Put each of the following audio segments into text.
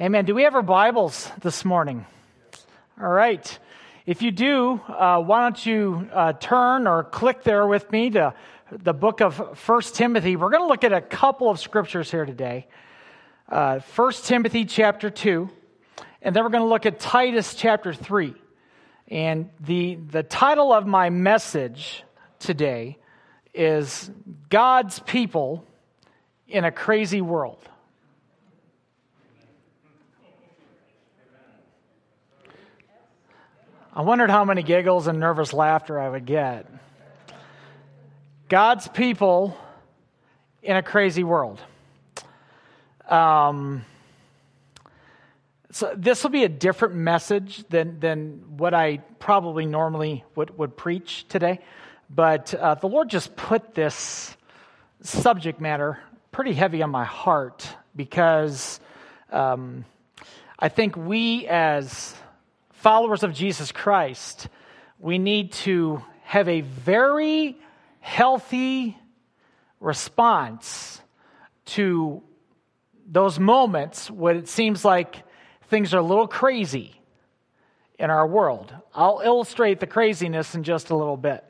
Amen. Do we have our Bibles this morning? All right. If you do, uh, why don't you uh, turn or click there with me to the book of First Timothy. We're going to look at a couple of scriptures here today. Uh, First Timothy chapter 2, and then we're going to look at Titus chapter 3. And the, the title of my message today is God's People in a Crazy World. I wondered how many giggles and nervous laughter I would get. God's people in a crazy world. Um, so this will be a different message than, than what I probably normally would, would preach today. But uh, the Lord just put this subject matter pretty heavy on my heart because um, I think we as followers of Jesus Christ, we need to have a very healthy response to those moments when it seems like things are a little crazy in our world. I'll illustrate the craziness in just a little bit.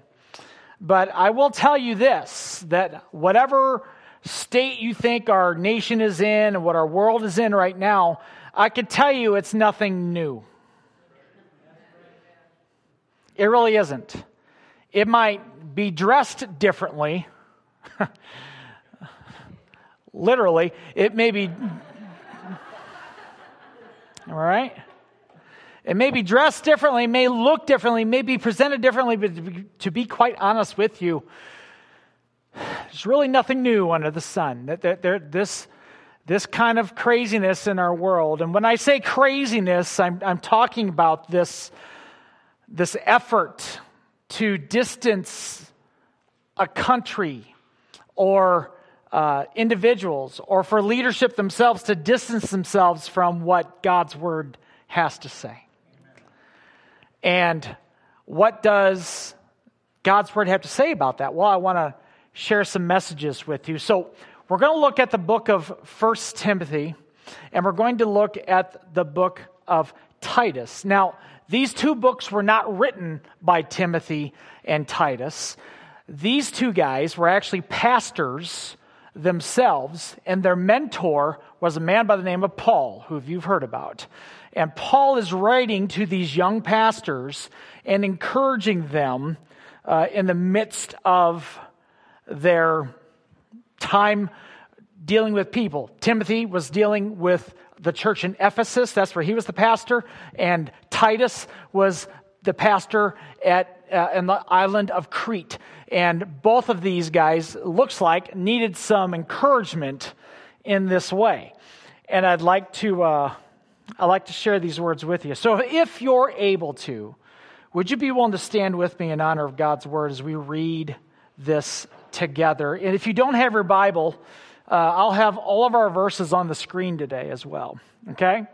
But I will tell you this that whatever state you think our nation is in and what our world is in right now, I can tell you it's nothing new. It really isn't. It might be dressed differently. Literally, it may be. All right? It may be dressed differently, may look differently, may be presented differently, but to be quite honest with you, there's really nothing new under the sun. That there, this, this kind of craziness in our world, and when I say craziness, I'm, I'm talking about this this effort to distance a country or uh, individuals or for leadership themselves to distance themselves from what God's word has to say. And what does God's word have to say about that? Well, I want to share some messages with you. So, we're going to look at the book of First Timothy, and we're going to look at the book of Titus. Now, these two books were not written by Timothy and Titus. These two guys were actually pastors themselves, and their mentor was a man by the name of Paul, who you've heard about. And Paul is writing to these young pastors and encouraging them uh, in the midst of their time dealing with people. Timothy was dealing with the church in Ephesus. That's where he was the pastor. And Titus was the pastor at uh, in the island of Crete. And both of these guys looks like needed some encouragement in this way. And I'd like to uh, I'd like to share these words with you. So if you're able to, would you be willing to stand with me in honor of God's word as we read this together? And if you don't have your Bible, uh, I'll have all of our verses on the screen today as well. Okay?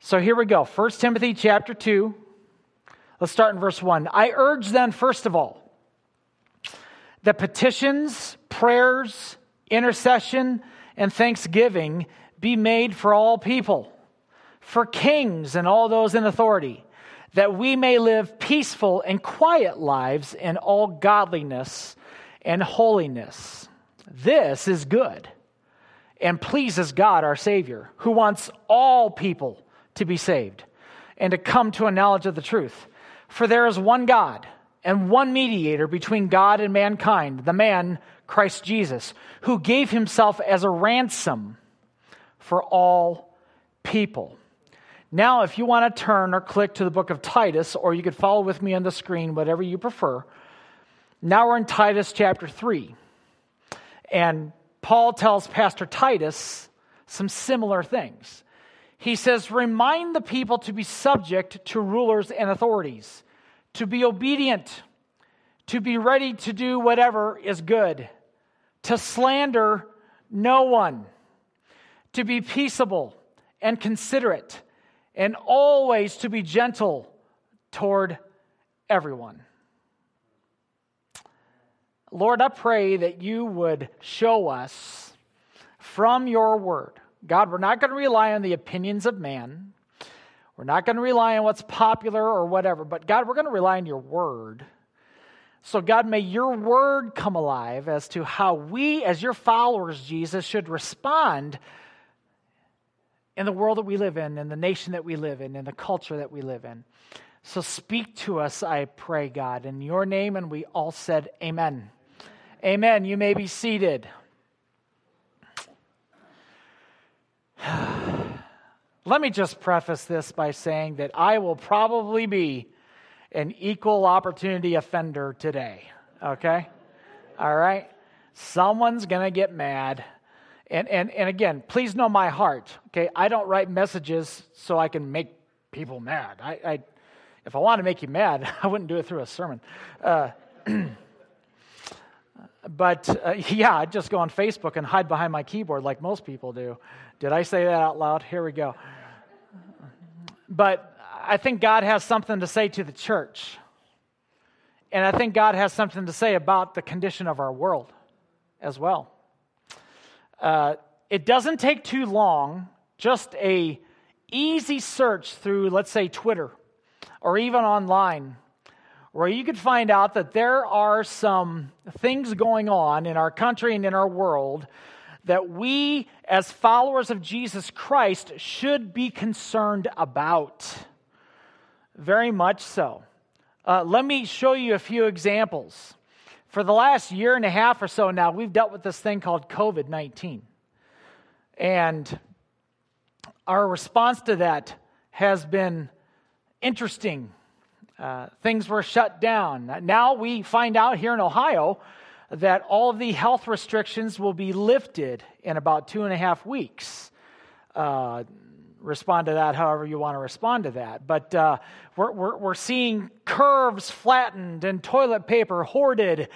So here we go. 1 Timothy chapter 2. Let's start in verse 1. I urge then, first of all, that petitions, prayers, intercession, and thanksgiving be made for all people, for kings and all those in authority, that we may live peaceful and quiet lives in all godliness and holiness. This is good and pleases God our Savior, who wants all people to be saved and to come to a knowledge of the truth. For there is one God and one mediator between God and mankind, the man, Christ Jesus, who gave himself as a ransom for all people. Now, if you want to turn or click to the book of Titus, or you could follow with me on the screen, whatever you prefer. Now we're in Titus chapter 3. And Paul tells Pastor Titus some similar things. He says, Remind the people to be subject to rulers and authorities, to be obedient, to be ready to do whatever is good, to slander no one, to be peaceable and considerate, and always to be gentle toward everyone. Lord, I pray that you would show us from your word God, we're not going to rely on the opinions of man. We're not going to rely on what's popular or whatever, but God, we're going to rely on your word. So, God, may your word come alive as to how we, as your followers, Jesus, should respond in the world that we live in, in the nation that we live in, in the culture that we live in. So, speak to us, I pray, God, in your name. And we all said, Amen. Amen. You may be seated. Let me just preface this by saying that I will probably be an equal opportunity offender today. Okay? All right? Someone's going to get mad. And, and, and again, please know my heart. Okay? I don't write messages so I can make people mad. I, I if I want to make you mad, I wouldn't do it through a sermon. Uh, but uh, yeah, I'd just go on Facebook and hide behind my keyboard like most people do. Did I say that out loud? Here we go. But I think God has something to say to the church. And I think God has something to say about the condition of our world as well. Uh, it doesn't take too long, just a easy search through, let's say, Twitter or even online, where you could find out that there are some things going on in our country and in our world that we, as followers of Jesus Christ, should be concerned about. Very much so. Uh, let me show you a few examples. For the last year and a half or so now, we've dealt with this thing called COVID 19. And our response to that has been interesting. Uh, things were shut down. Now we find out here in Ohio that all of the health restrictions will be lifted in about two and a half weeks. Uh, respond to that however you want to respond to that. But uh, we're, we're, we're, seeing curves flattened and toilet paper hoarded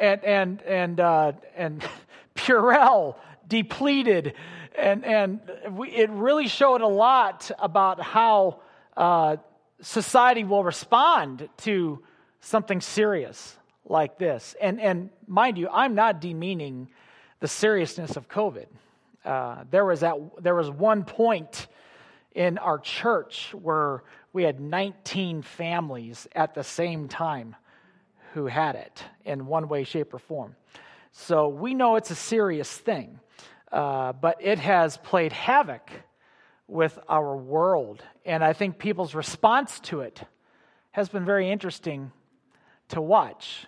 and, and, and, uh, and Purell depleted. And, and we, it really showed a lot about how uh, society will respond to something serious like this. And, and mind you, I'm not demeaning the seriousness of COVID. Uh, there, was at, there was one point in our church where we had 19 families at the same time who had it in one way, shape, or form. So we know it's a serious thing, uh, but it has played havoc with our world. And I think people's response to it has been very interesting to watch.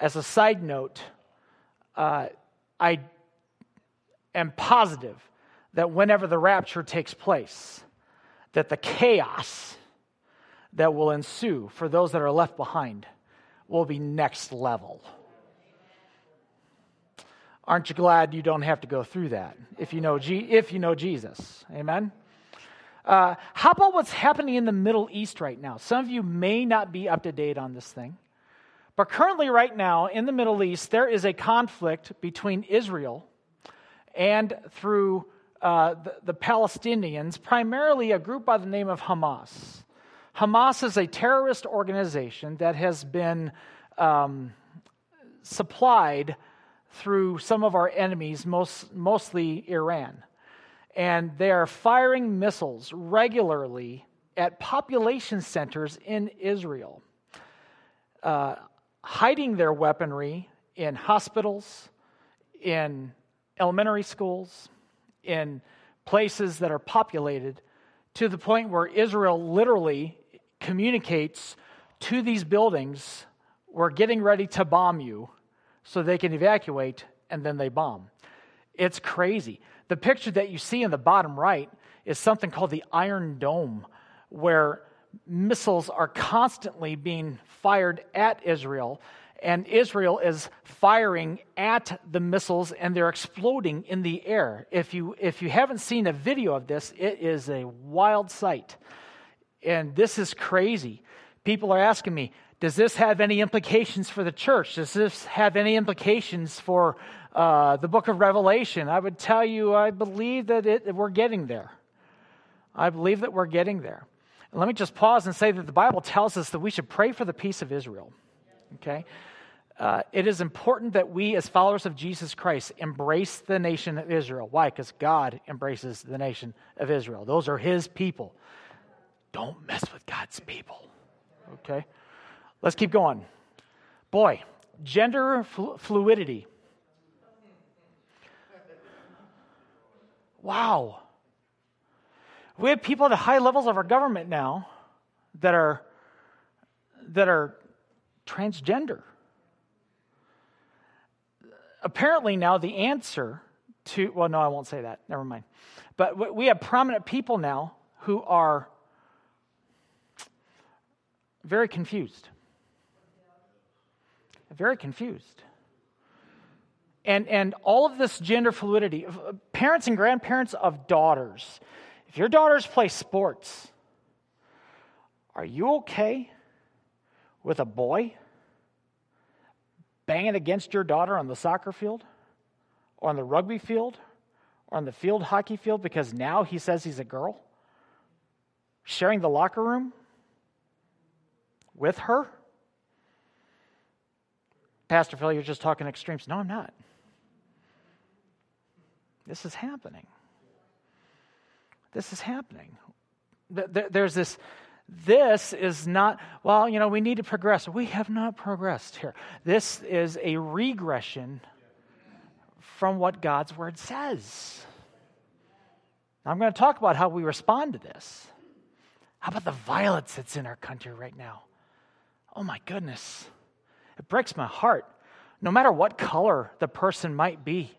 As a side note, uh, I am positive that whenever the rapture takes place, that the chaos that will ensue for those that are left behind will be next level. Aren't you glad you don't have to go through that if you know, if you know Jesus? Amen? Uh, how about what's happening in the Middle East right now? Some of you may not be up to date on this thing. But currently, right now, in the Middle East, there is a conflict between Israel and through uh, the, the Palestinians, primarily a group by the name of Hamas. Hamas is a terrorist organization that has been um, supplied through some of our enemies, most, mostly Iran. And they are firing missiles regularly at population centers in Israel. Uh, hiding their weaponry in hospitals, in elementary schools, in places that are populated, to the point where Israel literally communicates to these buildings, we're getting ready to bomb you so they can evacuate, and then they bomb. It's crazy. The picture that you see in the bottom right is something called the Iron Dome, where missiles are constantly being fired at Israel, and Israel is firing at the missiles and they're exploding in the air. If you, if you haven't seen a video of this, it is a wild sight. And this is crazy. People are asking me, does this have any implications for the church? Does this have any implications for uh, the book of Revelation? I would tell you, I believe that it, we're getting there. I believe that we're getting there. Let me just pause and say that the Bible tells us that we should pray for the peace of Israel. Okay? uh, it is important that we, as followers of Jesus Christ, embrace the nation of Israel. Why? Because God embraces the nation of Israel. Those are His people. Don't mess with God's people. Okay? Let's keep going. Boy, gender flu- fluidity. Wow. We have people at the high levels of our government now that are that are transgender. Apparently now the answer to well no I won't say that. Never mind. But we have prominent people now who are very confused. Very confused. And, and all of this gender fluidity, uh, parents and grandparents of daughters, if your daughters play sports, are you okay with a boy banging against your daughter on the soccer field or on the rugby field or on the field hockey field because now he says he's a girl? Sharing the locker room with her? Pastor Phil, you're just talking extremes. No, I'm not. This is happening. This is happening. There's this, this is not, well, you know, we need to progress. We have not progressed here. This is a regression from what God's word says. I'm going to talk about how we respond to this. How about the violence that's in our country right now? Oh my goodness. It breaks my heart. No matter what color the person might be,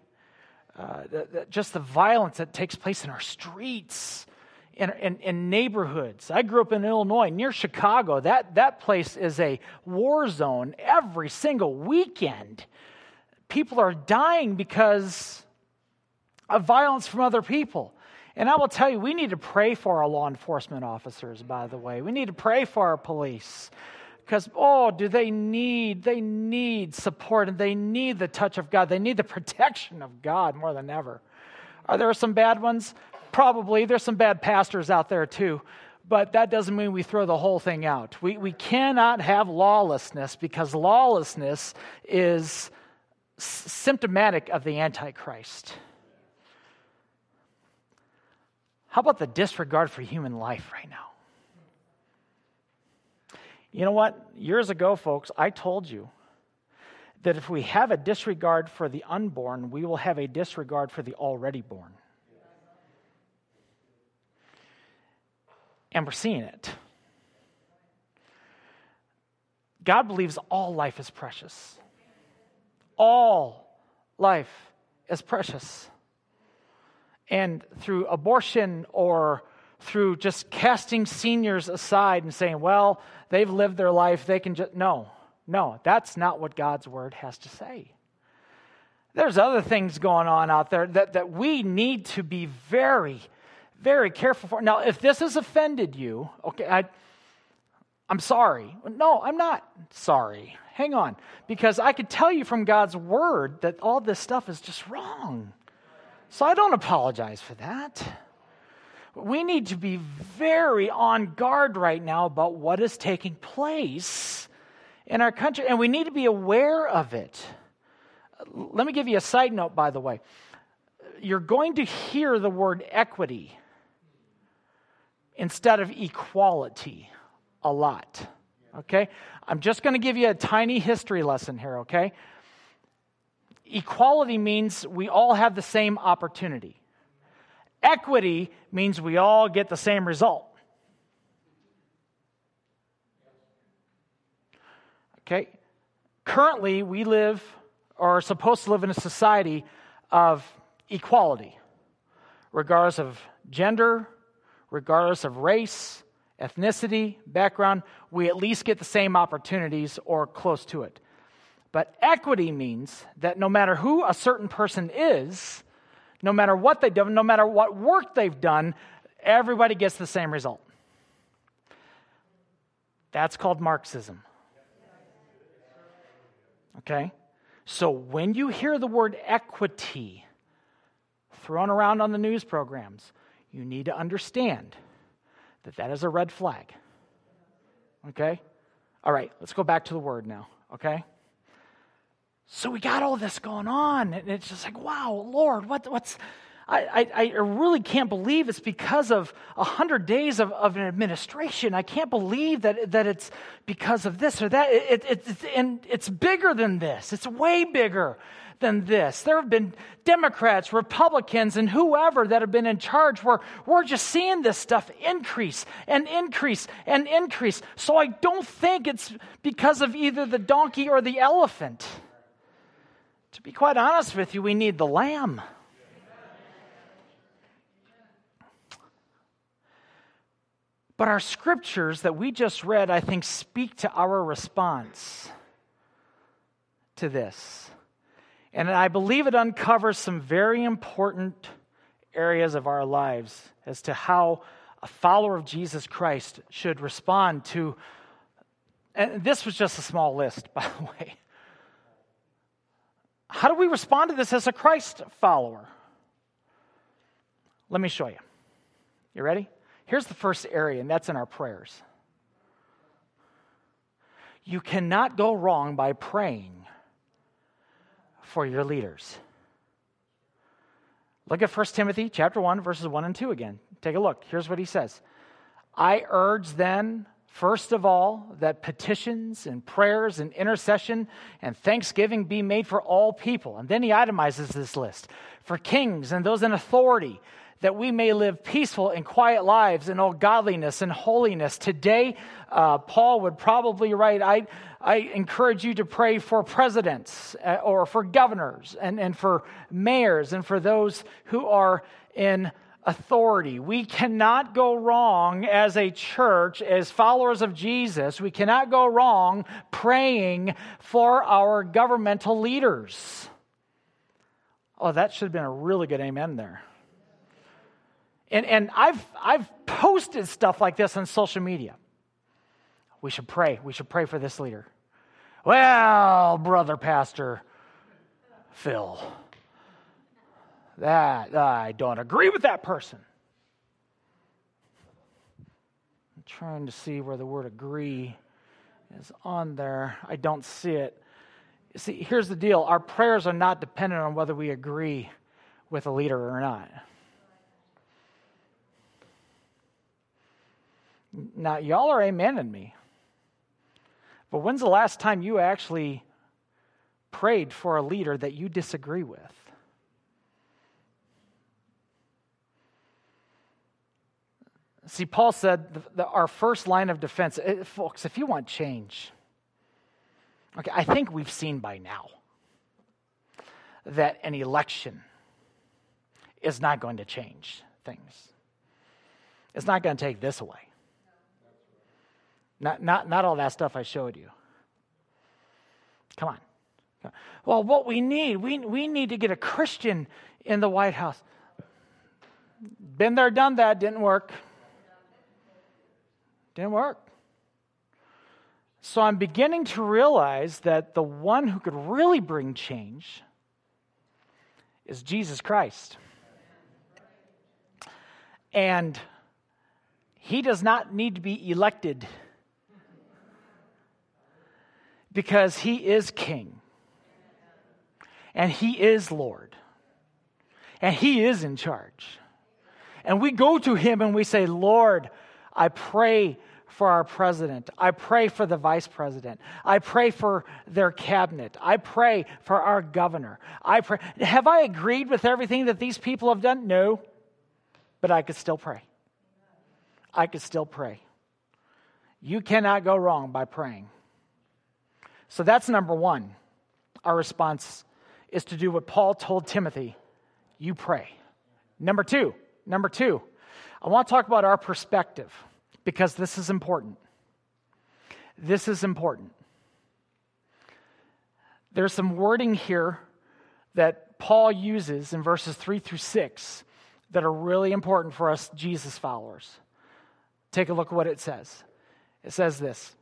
uh, the, the, just the violence that takes place in our streets, in, in, in, neighborhoods. I grew up in Illinois, near Chicago. That, that place is a war zone every single weekend. People are dying because of violence from other people. And I will tell you, we need to pray for our law enforcement officers, by the way. We need to pray for our police. Because, oh, do they need, they need support and they need the touch of God. They need the protection of God more than ever. Are there some bad ones? Probably. There's some bad pastors out there too. But that doesn't mean we throw the whole thing out. We, we cannot have lawlessness because lawlessness is symptomatic of the Antichrist. How about the disregard for human life right now? You know what? Years ago, folks, I told you that if we have a disregard for the unborn, we will have a disregard for the already born. And we're seeing it. God believes all life is precious. All life is precious. And through abortion or through just casting seniors aside and saying, well, they've lived their life, they can just. No, no, that's not what God's word has to say. There's other things going on out there that, that we need to be very, very careful for. Now, if this has offended you, okay, I, I'm sorry. No, I'm not sorry. Hang on. Because I could tell you from God's word that all this stuff is just wrong. So I don't apologize for that we need to be very on guard right now about what is taking place in our country, and we need to be aware of it. Let me give you a side note, by the way. You're going to hear the word equity instead of equality a lot. Okay? I'm just going to give you a tiny history lesson here, okay? Equality means we all have the same opportunity. Equity means we all get the same result. Okay? Currently, we live or are supposed to live in a society of equality, regardless of gender, regardless of race, ethnicity, background, we at least get the same opportunities or close to it. But equity means that no matter who a certain person is, no matter what they've done, no matter what work they've done, everybody gets the same result. That's called Marxism. Okay? So when you hear the word equity thrown around on the news programs, you need to understand that that is a red flag. Okay? All right, let's go back to the word now, okay? So we got all this going on, and it's just like, wow, Lord, what, what's. I, I, I really can't believe it's because of a 100 days of, of an administration. I can't believe that, that it's because of this or that. It, it, it's, and it's bigger than this, it's way bigger than this. There have been Democrats, Republicans, and whoever that have been in charge where we're just seeing this stuff increase and increase and increase. So I don't think it's because of either the donkey or the elephant. To be quite honest with you, we need the lamb. But our scriptures that we just read, I think, speak to our response to this. And I believe it uncovers some very important areas of our lives as to how a follower of Jesus Christ should respond to. And this was just a small list, by the way. How do we respond to this as a Christ follower? Let me show you. You ready? Here's the first area, and that's in our prayers. You cannot go wrong by praying for your leaders. Look at 1 Timothy chapter 1 verses 1 and 2 again. Take a look. Here's what he says. I urge then first of all that petitions and prayers and intercession and thanksgiving be made for all people. And then he itemizes this list. For kings and those in authority that we may live peaceful and quiet lives in all godliness and holiness. Today, uh, Paul would probably write, I, I encourage you to pray for presidents uh, or for governors and, and for mayors and for those who are in authority. We cannot go wrong as a church, as followers of Jesus. We cannot go wrong praying for our governmental leaders. Oh, that should have been a really good amen there. And, and I've, I've posted stuff like this on social media. We should pray. We should pray for this leader. Well, brother pastor Phil, that I don't agree with that person. I'm trying to see where the word agree is on there. I don't see it. See, here's the deal our prayers are not dependent on whether we agree with a leader or not. Now, y'all are amening me. But when's the last time you actually prayed for a leader that you disagree with? See, Paul said our first line of defense, it, eh, folks, if you want change, okay, I think we've seen by now that an election is not going to change things. It's not going to take this away. Not, not, not all that stuff I showed you. Come on. Well, what we need, we, we need to get a Christian in the White House. Been there, done that, didn't work. Didn't work. So I'm beginning to realize that the one who could really bring change is Jesus Christ. And he does not need to be elected because he is king and he is Lord and he is in charge. And we go to him and we say, Lord, I pray for our president. I pray for the vice president. I pray for their cabinet. I pray for our governor. I pray. Have I agreed with everything that these people have done? No. But I could still pray. I could still pray. You cannot go wrong by praying. So that's number one. Our response is to do what Paul told Timothy you pray. Number two, number two, I want to talk about our perspective because this is important. This is important. There's some wording here that Paul uses in verses 3 through 6 that are really important for us Jesus followers. Take a look at what it says. It says this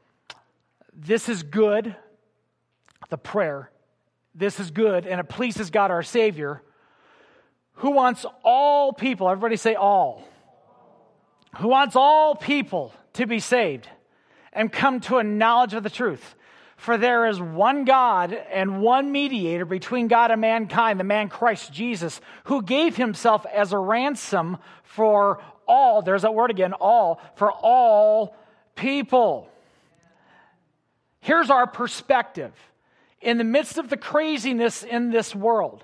This is good the prayer, this is good, and it pleases God our Savior, who wants all people, everybody say all, who wants all people to be saved and come to a knowledge of the truth. For there is one God and one mediator between God and mankind, the man Christ Jesus, who gave himself as a ransom for all, there's that word again, all, for all people. Here's our perspective. In the midst of the craziness in this world,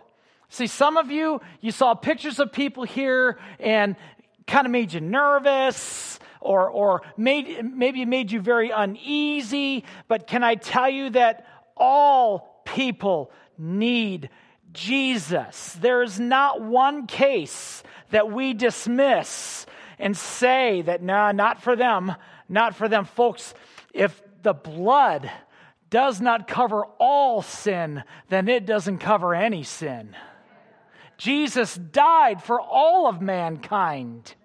see, some of you, you saw pictures of people here and kind of made you nervous or, or made, maybe made you very uneasy. But can I tell you that all people need Jesus? There is not one case that we dismiss and say that, nah, not for them, not for them. Folks, if the blood does not cover all sin, then it doesn't cover any sin. Jesus died for all of mankind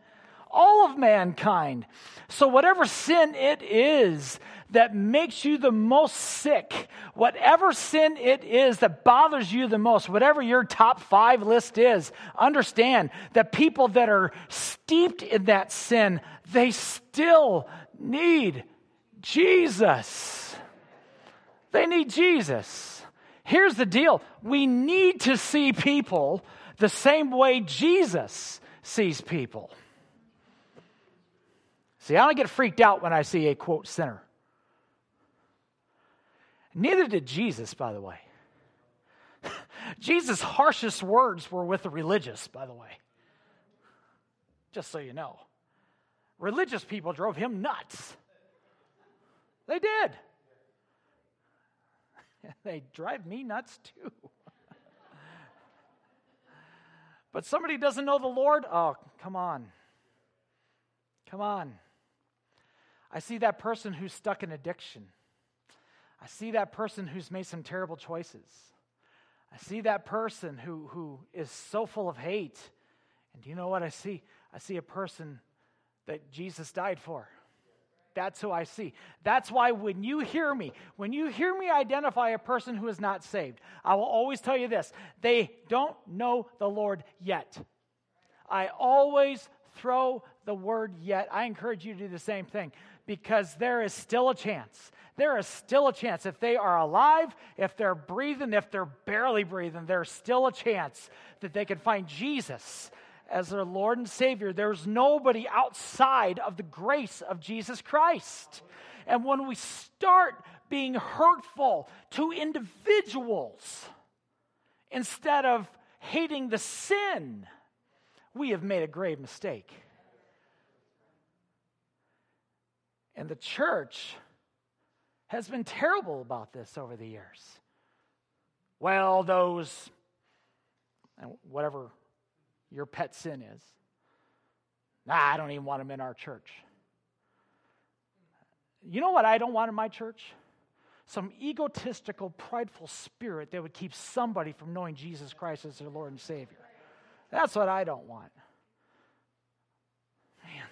all of mankind. So, whatever sin it is that makes you the most sick, whatever sin it is that bothers you the most, whatever your top five list is, understand that people that are steeped in that sin, they still need Jesus. They need Jesus. Here's the deal we need to see people the same way Jesus sees people. See, I don't get freaked out when I see a quote sinner. Neither did Jesus, by the way. Jesus' harshest words were with the religious, by the way. Just so you know. Religious people drove him nuts. They did. they drive me nuts too. but somebody doesn't know the Lord? Oh, come on. Come on. I see that person who's stuck in addiction. I see that person who's made some terrible choices. I see that person who, who is so full of hate. And do you know what I see? I see a person that Jesus died for. That's who I see. That's why when you hear me, when you hear me identify a person who is not saved, I will always tell you this they don't know the Lord yet. I always throw the word yet. I encourage you to do the same thing because there is still a chance. There is still a chance. If they are alive, if they're breathing, if they're barely breathing, there's still a chance that they can find Jesus as their Lord and Savior. There's nobody outside of the grace of Jesus Christ. And when we start being hurtful to individuals instead of hating the sin, we have made a grave mistake. And the church has been terrible about this over the years. Well, those, and whatever your pet sin is, nah, I don't even want them in our church. You know what I don't want in my church? Some egotistical, prideful spirit that would keep somebody from knowing Jesus Christ as their Lord and Savior. That's what I don't want. Man,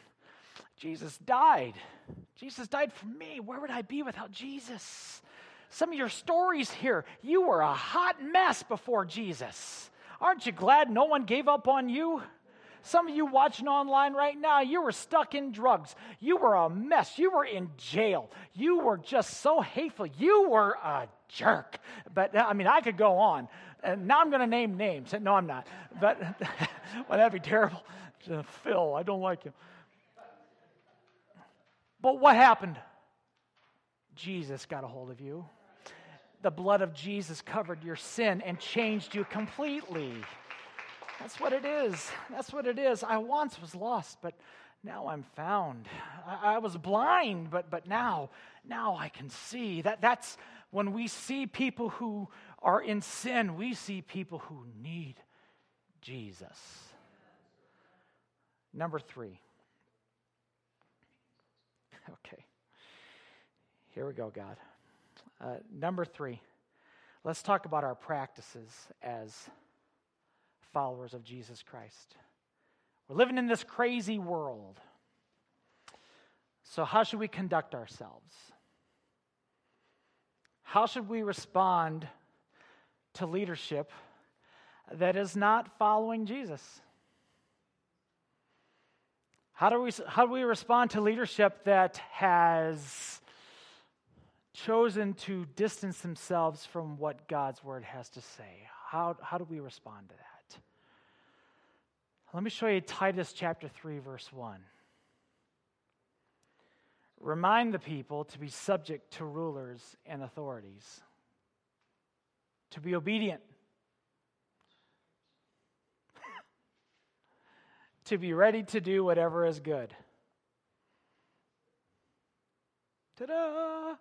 Jesus died. Jesus died for me. Where would I be without Jesus? Some of your stories here, you were a hot mess before Jesus. Aren't you glad no one gave up on you? Some of you watching online right now, you were stuck in drugs. You were a mess. You were in jail. You were just so hateful. You were a jerk. But uh, I mean, I could go on. And now I'm going to name names. Uh, no, I'm not. But well, that'd be terrible. Phil, I don't like him. But what happened? Jesus got a hold of you. The blood of Jesus covered your sin and changed you completely. That's what it is. That's what it is. I once was lost, but now I'm found. I, I, was blind, but but now, now I can see. That that's when we see people who are in sin, we see people who need Jesus. Number three. Okay. Here we go, God. Uh, number three, let's talk about our practices as followers of Jesus Christ. We're living in this crazy world. So, how should we conduct ourselves? How should we respond to leadership that is not following Jesus? How do we, how do we respond to leadership that has chosen to distance themselves from what God's word has to say. How, how do we respond to that? Let me show you Titus chapter 3, verse 1. Remind the people to be subject to rulers and authorities, to be obedient, to be ready to do whatever is good. Ta da!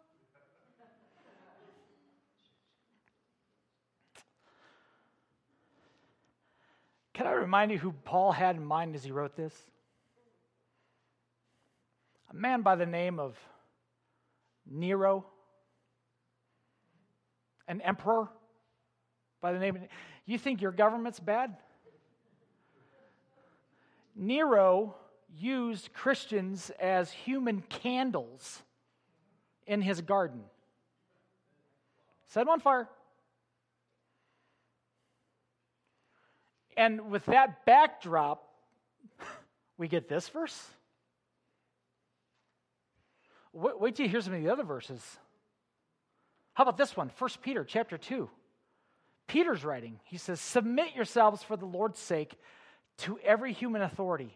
Can I remind you who Paul had in mind as he wrote this? A man by the name of Nero, an emperor by the name of. You think your government's bad? Nero used Christians as human candles in his garden. Set them on fire. And with that backdrop, we get this verse. Wait, wait till you hear some of the other verses. How about this one? 1 Peter chapter 2. Peter's writing. He says, Submit yourselves for the Lord's sake to every human authority,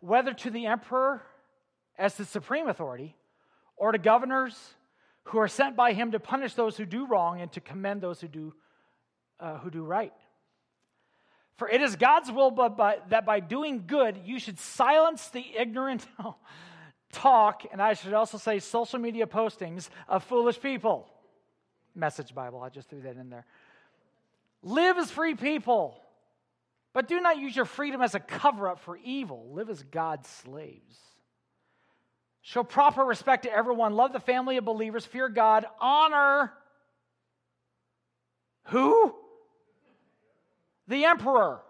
whether to the emperor as the supreme authority, or to governors who are sent by him to punish those who do wrong and to commend those who do, uh, who do right. For it is God's will but by, that by doing good you should silence the ignorant talk, and I should also say social media postings of foolish people. Message Bible, I just threw that in there. Live as free people, but do not use your freedom as a cover up for evil. Live as God's slaves. Show proper respect to everyone. Love the family of believers. Fear God. Honor who? the emperor,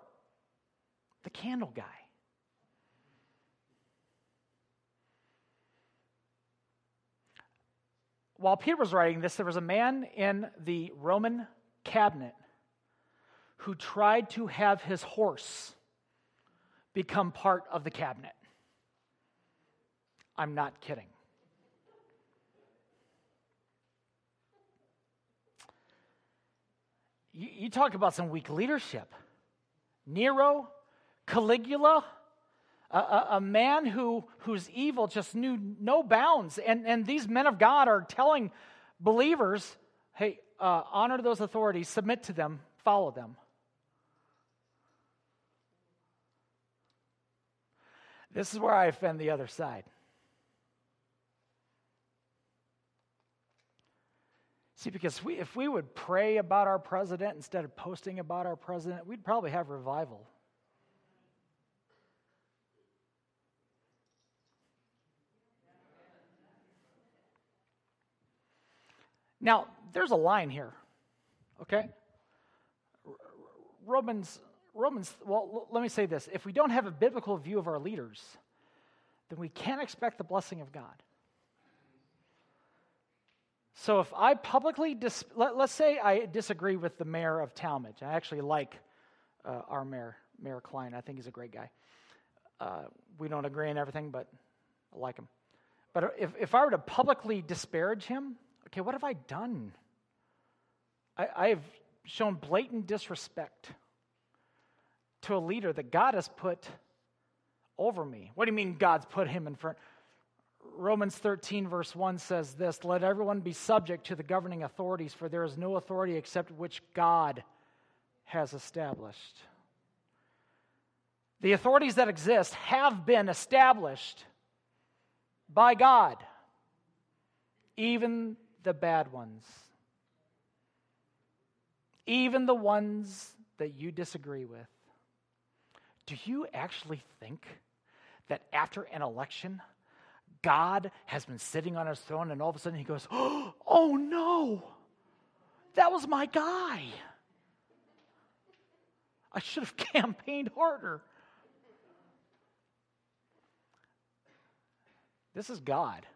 the candle guy. While Peter was writing this, there was a man in the Roman cabinet who tried to have his horse become part of the cabinet. I'm not kidding. you, you talk about some weak leadership. Nero, Caligula, a, a, man who, whose evil just knew no bounds. And, and these men of God are telling believers hey, uh, honor those authorities, submit to them, follow them. This is where I offend the other side. See, because we, if we would pray about our president instead of posting about our president, we'd probably have revival. Now, there's a line here, okay? Romans, Romans, well, let me say this. If we don't have a biblical view of our leaders, then we can't expect the blessing of God. So if I publicly, dis- let, us say I disagree with the mayor of Tallmadge. I actually like uh, our mayor, Mayor Kline. I think he's a great guy. Uh, we don't agree on everything, but I like him. But if, if I were to publicly disparage him, okay, what have I done? I, I have shown blatant disrespect to a leader that God has put over me. What do you mean God's put him in front? Romans 13, verse 1 says this Let everyone be subject to the governing authorities, for there is no authority except which God has established. The authorities that exist have been established by God, even the bad ones, even the ones that you disagree with. Do you actually think that after an election, God has been sitting on his throne, and all of a sudden he goes, Oh no, that was my guy. I should have campaigned harder. This is God.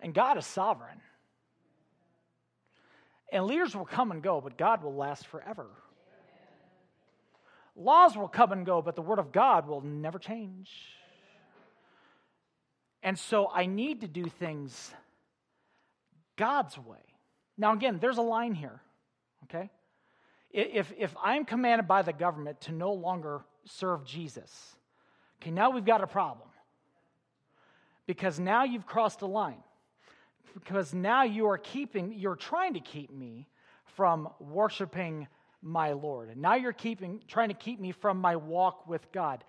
And God is sovereign. And leaders will come and go, but God will last forever. Laws will come and go, but the Word of God will never change. And so I need to do things God's way. Now, again, there's a line here, okay? If, if I'm commanded by the government to no longer serve Jesus, okay, now we've got a problem. Because now you've crossed a line. Because now you are keeping, you're trying to keep me from worshiping my Lord. And now you're keeping, trying to keep me from my walk with God.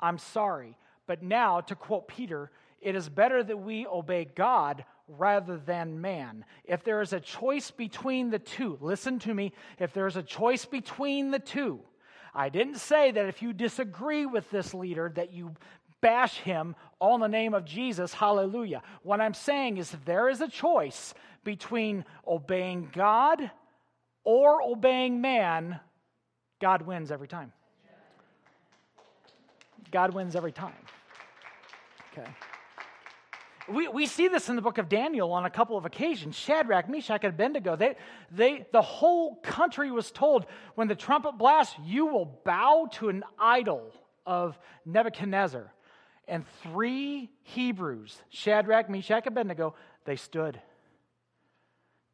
I'm sorry. But now, to quote Peter, it is better that we obey God rather than man. If there is a choice between the two, listen to me, if there's a choice between the two, I didn't say that if you disagree with this leader that you bash him all in the name of Jesus, hallelujah. What I'm saying is there is a choice between obeying God or obeying man, God wins every time. God wins every time. Okay. We, we see this in the book of Daniel on a couple of occasions. Shadrach, Meshach, and Abednego, they, they, the whole country was told when the trumpet blasts, you will bow to an idol of Nebuchadnezzar. And three Hebrews, Shadrach, Meshach, and Abednego, they stood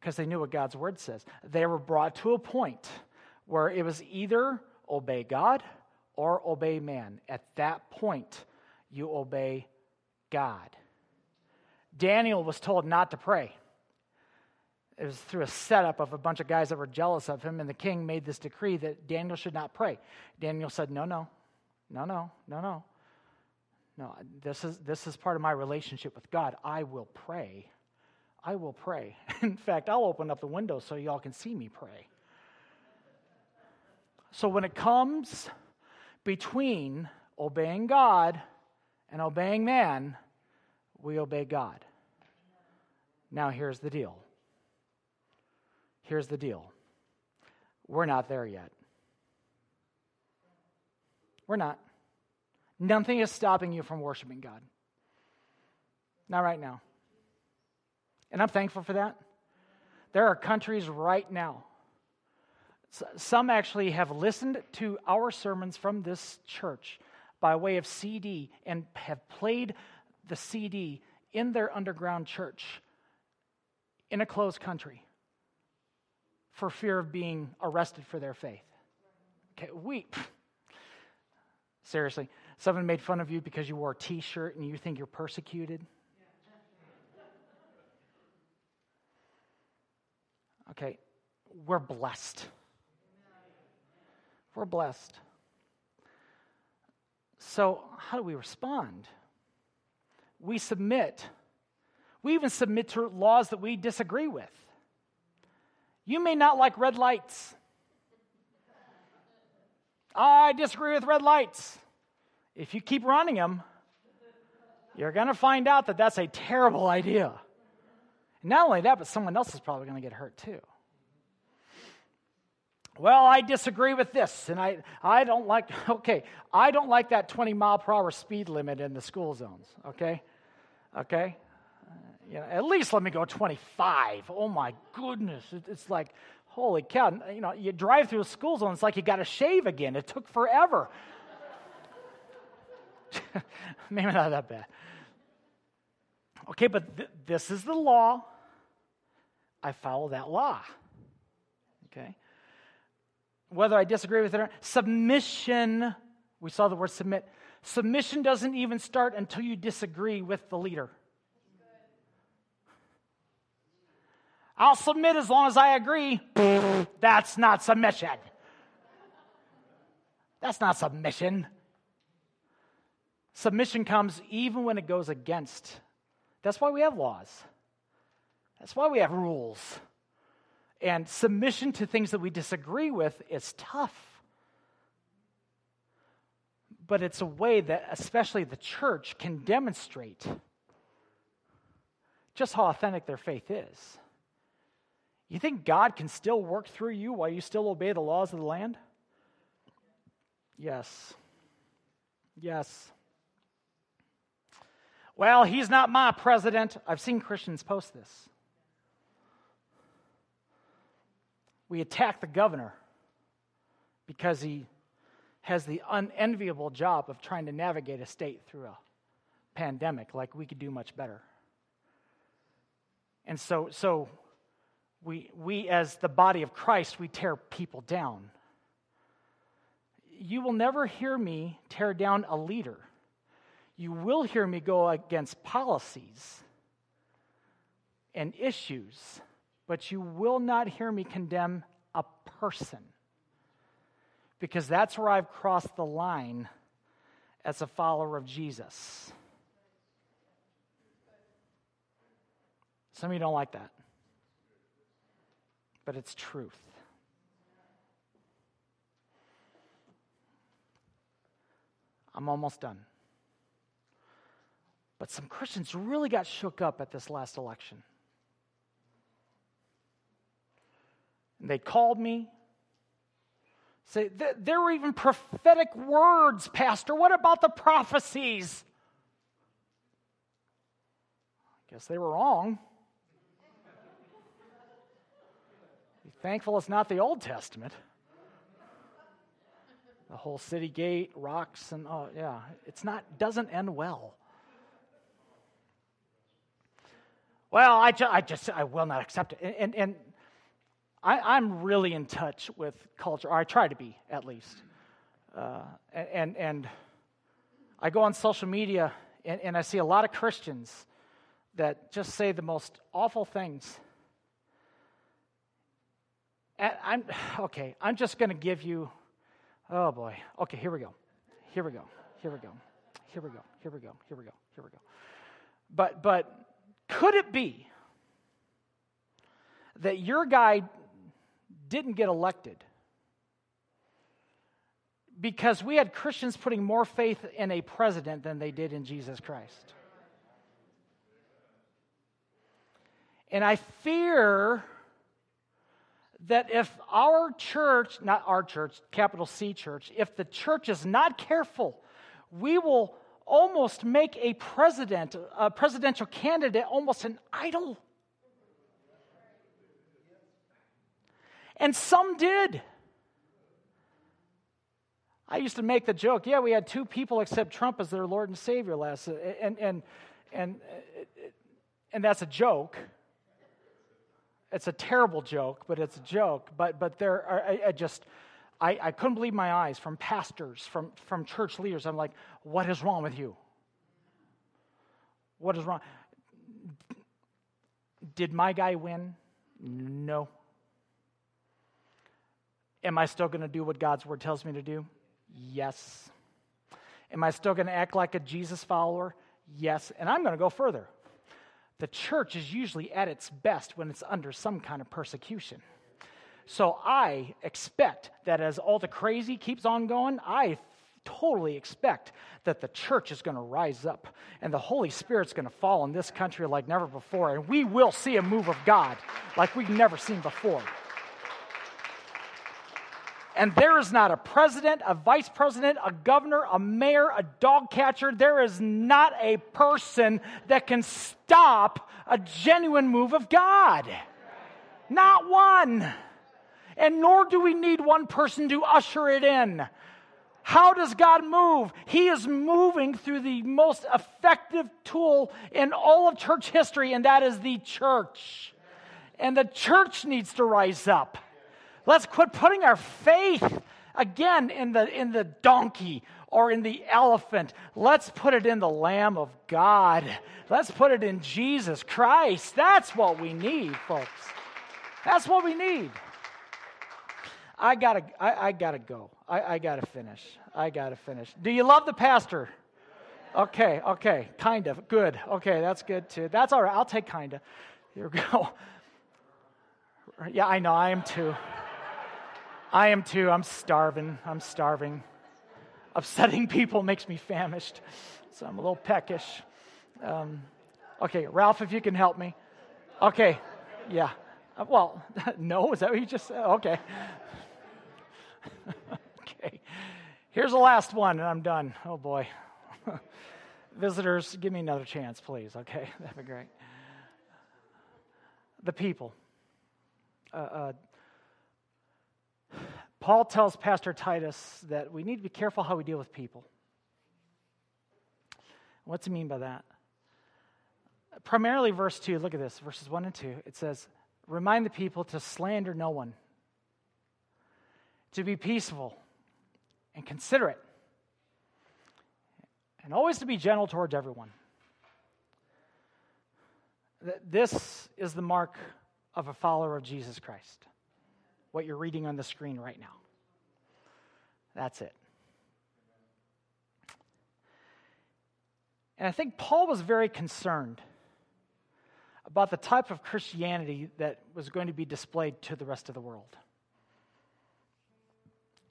because they knew what God's word says. They were brought to a point where it was either obey God or obey man. At that point, you obey God. Daniel was told not to pray. It was through a setup of a bunch of guys that were jealous of him, and the king made this decree that Daniel should not pray. Daniel said, No, no, no, no, no, no. No, this is, this is part of my relationship with God. I will pray. I will pray. In fact, I'll open up the window so y'all can see me pray. So when it comes between obeying God and obeying man, we obey God. Now, here's the deal. Here's the deal. We're not there yet. We're not. Nothing is stopping you from worshiping God. Not right now. And I'm thankful for that. There are countries right now. Some actually have listened to our sermons from this church by way of CD and have played the CD in their underground church in a closed country for fear of being arrested for their faith. Okay, we seriously, someone made fun of you because you wore a t-shirt and you think you're persecuted. Okay, we're blessed. We're blessed. So, how do we respond? We submit. We even submit to laws that we disagree with. You may not like red lights. I disagree with red lights. If you keep running them, you're going to find out that that's a terrible idea. Not only that, but someone else is probably going to get hurt too. Well, I disagree with this, and I, I don't like, okay, I don't like that 20 mile per hour speed limit in the school zones, okay? Okay? You at least let me go 25. Oh my goodness. It, it's like, holy cow. You know, you drive through a school zone, it's like you got to shave again. It took forever. Maybe not that bad. Okay, but th- this is the law. I follow that law. Okay? Whether I disagree with it or submission, we saw the word submit. Submission doesn't even start until you disagree with the leader. I'll submit as long as I agree. That's not submission. That's not submission. Submission comes even when it goes against. That's why we have laws. That's why we have rules. And submission to things that we disagree with is tough. But it's a way that, especially the church, can demonstrate just how authentic their faith is. You think God can still work through you while you still obey the laws of the land? Yes. Yes. Well, he's not my president. I've seen Christians post this. We attack the governor because he has the unenviable job of trying to navigate a state through a pandemic, like we could do much better. And so, so we, we, as the body of Christ, we tear people down. You will never hear me tear down a leader. You will hear me go against policies and issues, but you will not hear me condemn a person because that's where I've crossed the line as a follower of Jesus. Some of you don't like that, but it's truth. I'm almost done. But some Christians really got shook up at this last election. And they called me. Say, there were even prophetic words, Pastor. What about the prophecies? I guess they were wrong. Be thankful it's not the Old Testament. The whole city gate, rocks, and oh yeah, it's not doesn't end well. Well, I, ju- I just I will not accept it. And, and, and I, am really in touch with culture, or I try to be at least. Uh, and, and I go on social media and, and I see a lot of Christians that just say the most awful things. And I'm okay, I'm just going to give you oh boy. Okay, here we go. Here we go. Here we go. Here we go. Here we go. Here we go. Here we go. But but could it be that your guy didn't get elected because we had Christians putting more faith in a president than they did in Jesus Christ? And I fear that if our church, not our church, capital C church, if the church is not careful, we will almost make a president, a presidential candidate, almost an idol. And some did. I used to make the joke, yeah, we had two people accept Trump as their Lord and Savior last, and and and and that's a joke. It's a terrible joke, but it's a joke. But but there, are, I, I just I, I couldn't believe my eyes from pastors, from, from church leaders. I'm like, what is wrong with you? What is wrong? Did my guy win? No. Am I still going to do what God's word tells me to do? Yes. Am I still going to act like a Jesus follower? Yes. And I'm going to go further. The church is usually at its best when it's under some kind of persecution. So I expect that as all the crazy keeps on going, I totally expect that the church is going to rise up and the Holy Spirit's going to fall in this country like never before. And we will see a move of God like we've never seen before. And there is not a president, a vice president, a governor, a mayor, a dog catcher. There is not a person that can stop a genuine move of God. Not one. And nor do we need one person to usher it in. How does God move? He is moving through the most effective tool in all of church history, and that is the church. And the church needs to rise up. Let's quit putting our faith again in the, in the donkey or in the elephant. Let's put it in the Lamb of God. Let's put it in Jesus Christ. That's what we need, folks. That's what we need. I gotta, I, I gotta go. I, I gotta finish. I gotta finish. Do you love the pastor? Okay, okay, kind of. Good. Okay, that's good too. That's all right. I'll take kind of. Here we go. Yeah, I know. I am too. I am too. I'm starving. I'm starving. Upsetting people makes me famished, so I'm a little peckish. Um, okay, Ralph, if you can help me. Okay, yeah. Uh, well, no, is that what you just said? Okay. okay. Here's the last one, and I'm done. Oh boy. Visitors, give me another chance, please. Okay, that'd be great. The people. Uh, uh, Paul tells Pastor Titus that we need to be careful how we deal with people. What's he mean by that? Primarily, verse 2, look at this, verses 1 and 2. It says, Remind the people to slander no one, to be peaceful and considerate, and always to be gentle towards everyone. This is the mark of a follower of Jesus Christ. What you're reading on the screen right now. That's it. And I think Paul was very concerned about the type of Christianity that was going to be displayed to the rest of the world.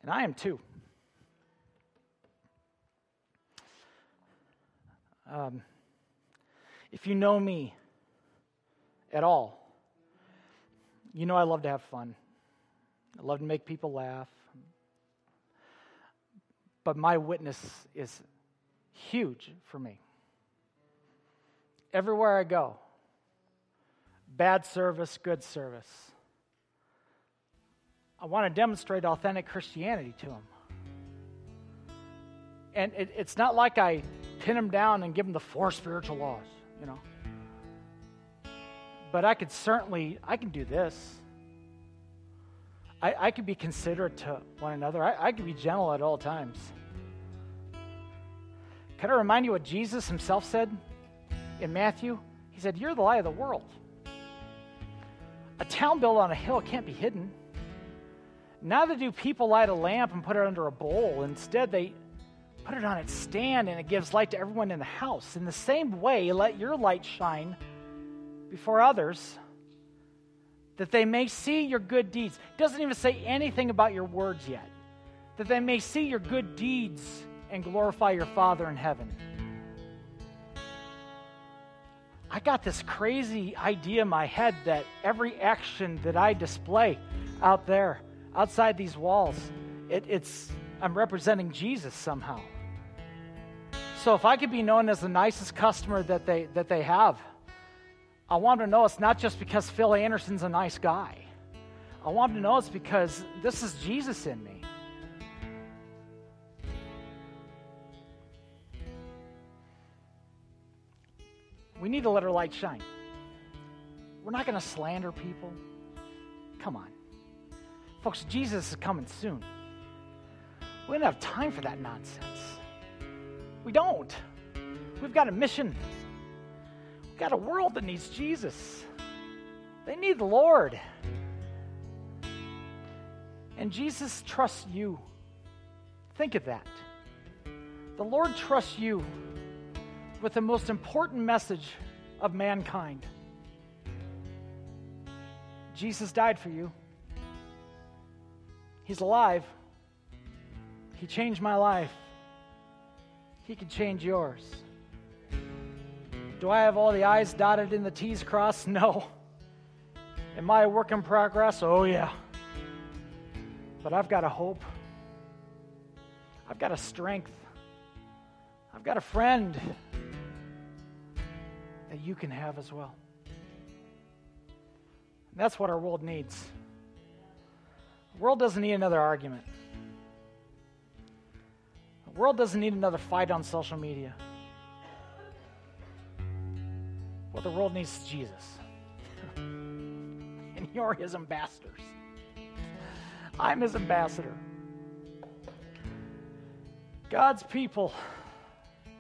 And I am too. Um, if you know me at all, you know I love to have fun. I love to make people laugh. But my witness is huge for me. Everywhere I go, bad service, good service. I want to demonstrate authentic Christianity to them. And it, it's not like I pin them down and give them the four spiritual laws, you know. But I could certainly, I can do this. I, I could be considerate to one another. I, I could be gentle at all times. Can I remind you what Jesus himself said in Matthew? He said, You're the light of the world. A town built on a hill can't be hidden. Neither do people light a lamp and put it under a bowl. Instead, they put it on its stand and it gives light to everyone in the house. In the same way, let your light shine before others that they may see your good deeds. Doesn't even say anything about your words yet. That they may see your good deeds and glorify your Father in heaven. I got this crazy idea in my head that every action that I display out there, outside these walls, it, it's I'm representing Jesus somehow. So if I could be known as the nicest customer that they that they have, I want to know it's not just because Phil Anderson's a nice guy. I want to know it's because this is Jesus in me. We need to let our light shine. We're not going to slander people. Come on. Folks, Jesus is coming soon. We don't have time for that nonsense. We don't. We've got a mission. We've got a world that needs Jesus. They need the Lord. And Jesus trusts you. Think of that. The Lord trusts you with the most important message of mankind. Jesus died for you. He's alive. He changed my life. He can change yours. Do I have all the I's dotted and the T's crossed? No. Am I a work in progress? Oh, yeah. But I've got a hope. I've got a strength. I've got a friend that you can have as well. And that's what our world needs. The world doesn't need another argument. The world doesn't need another fight on social media. What the world needs is Jesus. and you're his ambassadors. I'm his ambassador. God's people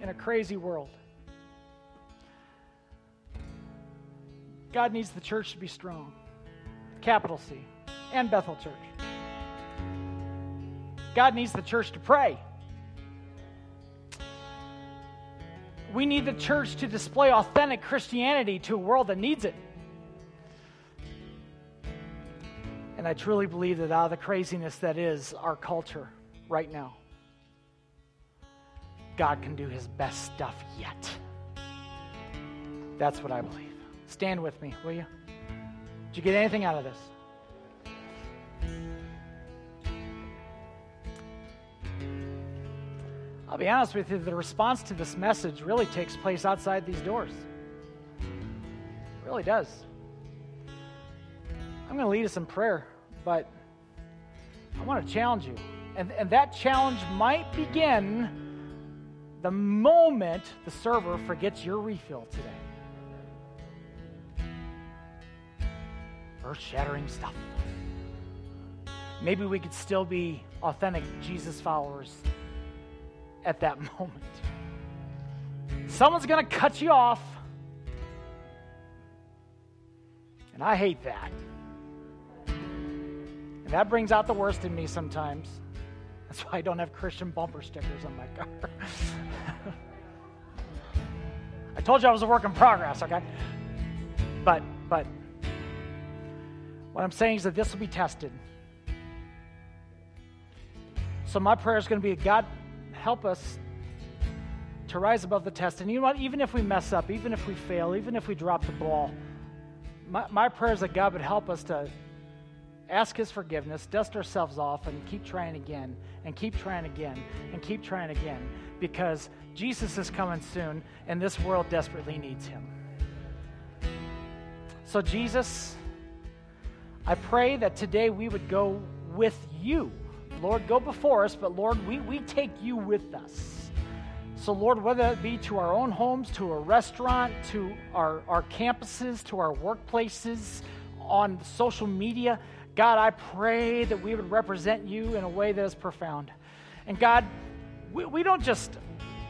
in a crazy world God needs the church to be strong. Capital C. And Bethel Church. God needs the church to pray. We need the church to display authentic Christianity to a world that needs it. And I truly believe that out of the craziness that is our culture right now, God can do his best stuff yet. That's what I believe. Stand with me, will you? Did you get anything out of this? I'll be honest with you, the response to this message really takes place outside these doors. It really does. I'm going to lead us in prayer, but I want to challenge you. And, and that challenge might begin the moment the server forgets your refill today. Earth shattering stuff. Maybe we could still be authentic Jesus followers at that moment. Someone's going to cut you off. And I hate that. And that brings out the worst in me sometimes. That's why I don't have Christian bumper stickers on my car. I told you I was a work in progress, okay? But but what I'm saying is that this will be tested. So my prayer is going to be God help us to rise above the test. And you know what? Even if we mess up, even if we fail, even if we drop the ball, my, my prayer is that God would help us to ask His forgiveness, dust ourselves off, and keep trying again, and keep trying again, and keep trying again, because Jesus is coming soon, and this world desperately needs Him. So, Jesus, I pray that today we would go with you. Lord, go before us, but Lord, we, we take you with us. So, Lord, whether it be to our own homes, to a restaurant, to our, our campuses, to our workplaces, on social media, God, I pray that we would represent you in a way that is profound. And God, we, we don't just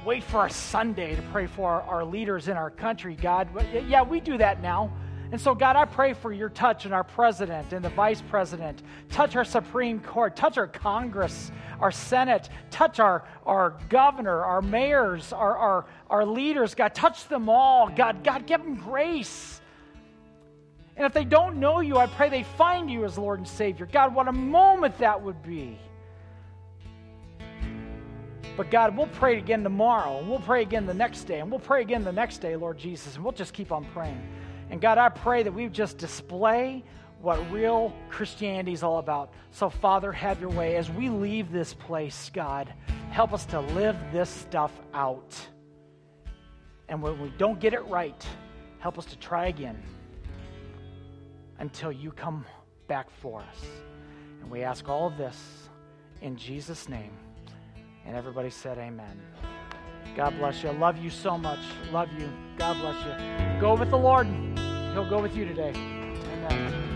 wait for our Sunday to pray for our, our leaders in our country, God. Yeah, we do that now. And so, God, I pray for your touch on our president and the vice president. Touch our Supreme Court. Touch our Congress, our Senate. Touch our, our governor, our mayors, our, our, our leaders. God, touch them all. God, God, give them grace. And if they don't know you, I pray they find you as Lord and Savior. God, what a moment that would be. But God, we'll pray again tomorrow, and we'll pray again the next day, and we'll pray again the next day, Lord Jesus, and we'll just keep on praying. And God, I pray that we just display what real Christianity is all about. So, Father, have your way. As we leave this place, God, help us to live this stuff out. And when we don't get it right, help us to try again until you come back for us. And we ask all of this in Jesus' name. And everybody said, Amen. God bless you. I love you so much. Love you. God bless you. Go with the Lord. He'll go with you today. Amen.